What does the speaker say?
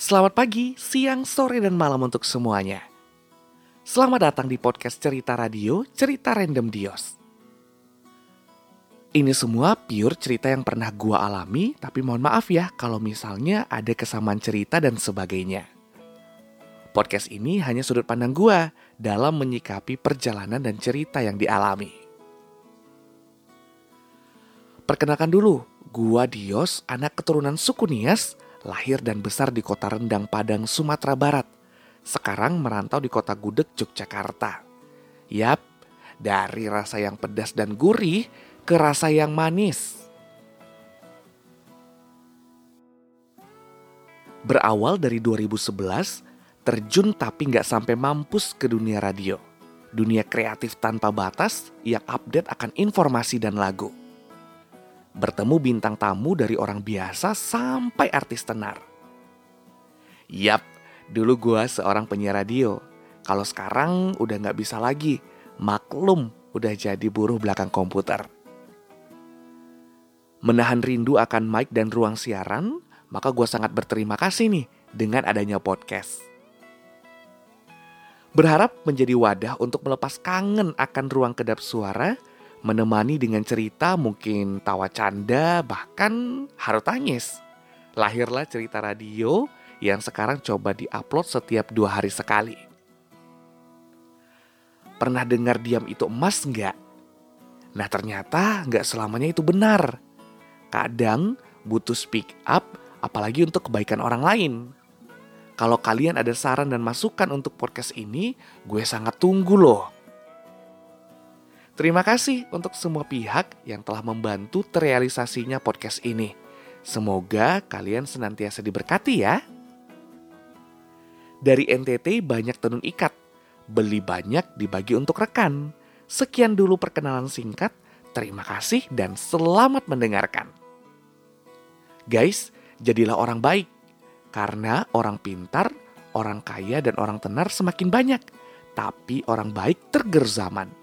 Selamat pagi, siang, sore, dan malam untuk semuanya. Selamat datang di podcast Cerita Radio, Cerita Random Dios. Ini semua pure cerita yang pernah gua alami, tapi mohon maaf ya kalau misalnya ada kesamaan cerita dan sebagainya. Podcast ini hanya sudut pandang gua dalam menyikapi perjalanan dan cerita yang dialami. Perkenalkan dulu, gua Dios, anak keturunan suku Nias, lahir dan besar di kota Rendang Padang, Sumatera Barat. Sekarang merantau di kota Gudeg, Yogyakarta. Yap, dari rasa yang pedas dan gurih ke rasa yang manis. Berawal dari 2011, terjun tapi nggak sampai mampus ke dunia radio. Dunia kreatif tanpa batas yang update akan informasi dan lagu bertemu bintang tamu dari orang biasa sampai artis tenar. Yap, dulu gue seorang penyiar radio. Kalau sekarang udah nggak bisa lagi, maklum udah jadi buruh belakang komputer. Menahan rindu akan mic dan ruang siaran, maka gue sangat berterima kasih nih dengan adanya podcast. Berharap menjadi wadah untuk melepas kangen akan ruang kedap suara menemani dengan cerita mungkin tawa canda bahkan haru tangis. Lahirlah cerita radio yang sekarang coba diupload setiap dua hari sekali. Pernah dengar diam itu emas nggak? Nah ternyata nggak selamanya itu benar. Kadang butuh speak up apalagi untuk kebaikan orang lain. Kalau kalian ada saran dan masukan untuk podcast ini, gue sangat tunggu loh. Terima kasih untuk semua pihak yang telah membantu terrealisasinya podcast ini. Semoga kalian senantiasa diberkati ya. Dari NTT banyak tenun ikat, beli banyak dibagi untuk rekan. Sekian dulu perkenalan singkat, terima kasih dan selamat mendengarkan. Guys, jadilah orang baik, karena orang pintar, orang kaya dan orang tenar semakin banyak, tapi orang baik tergerzaman.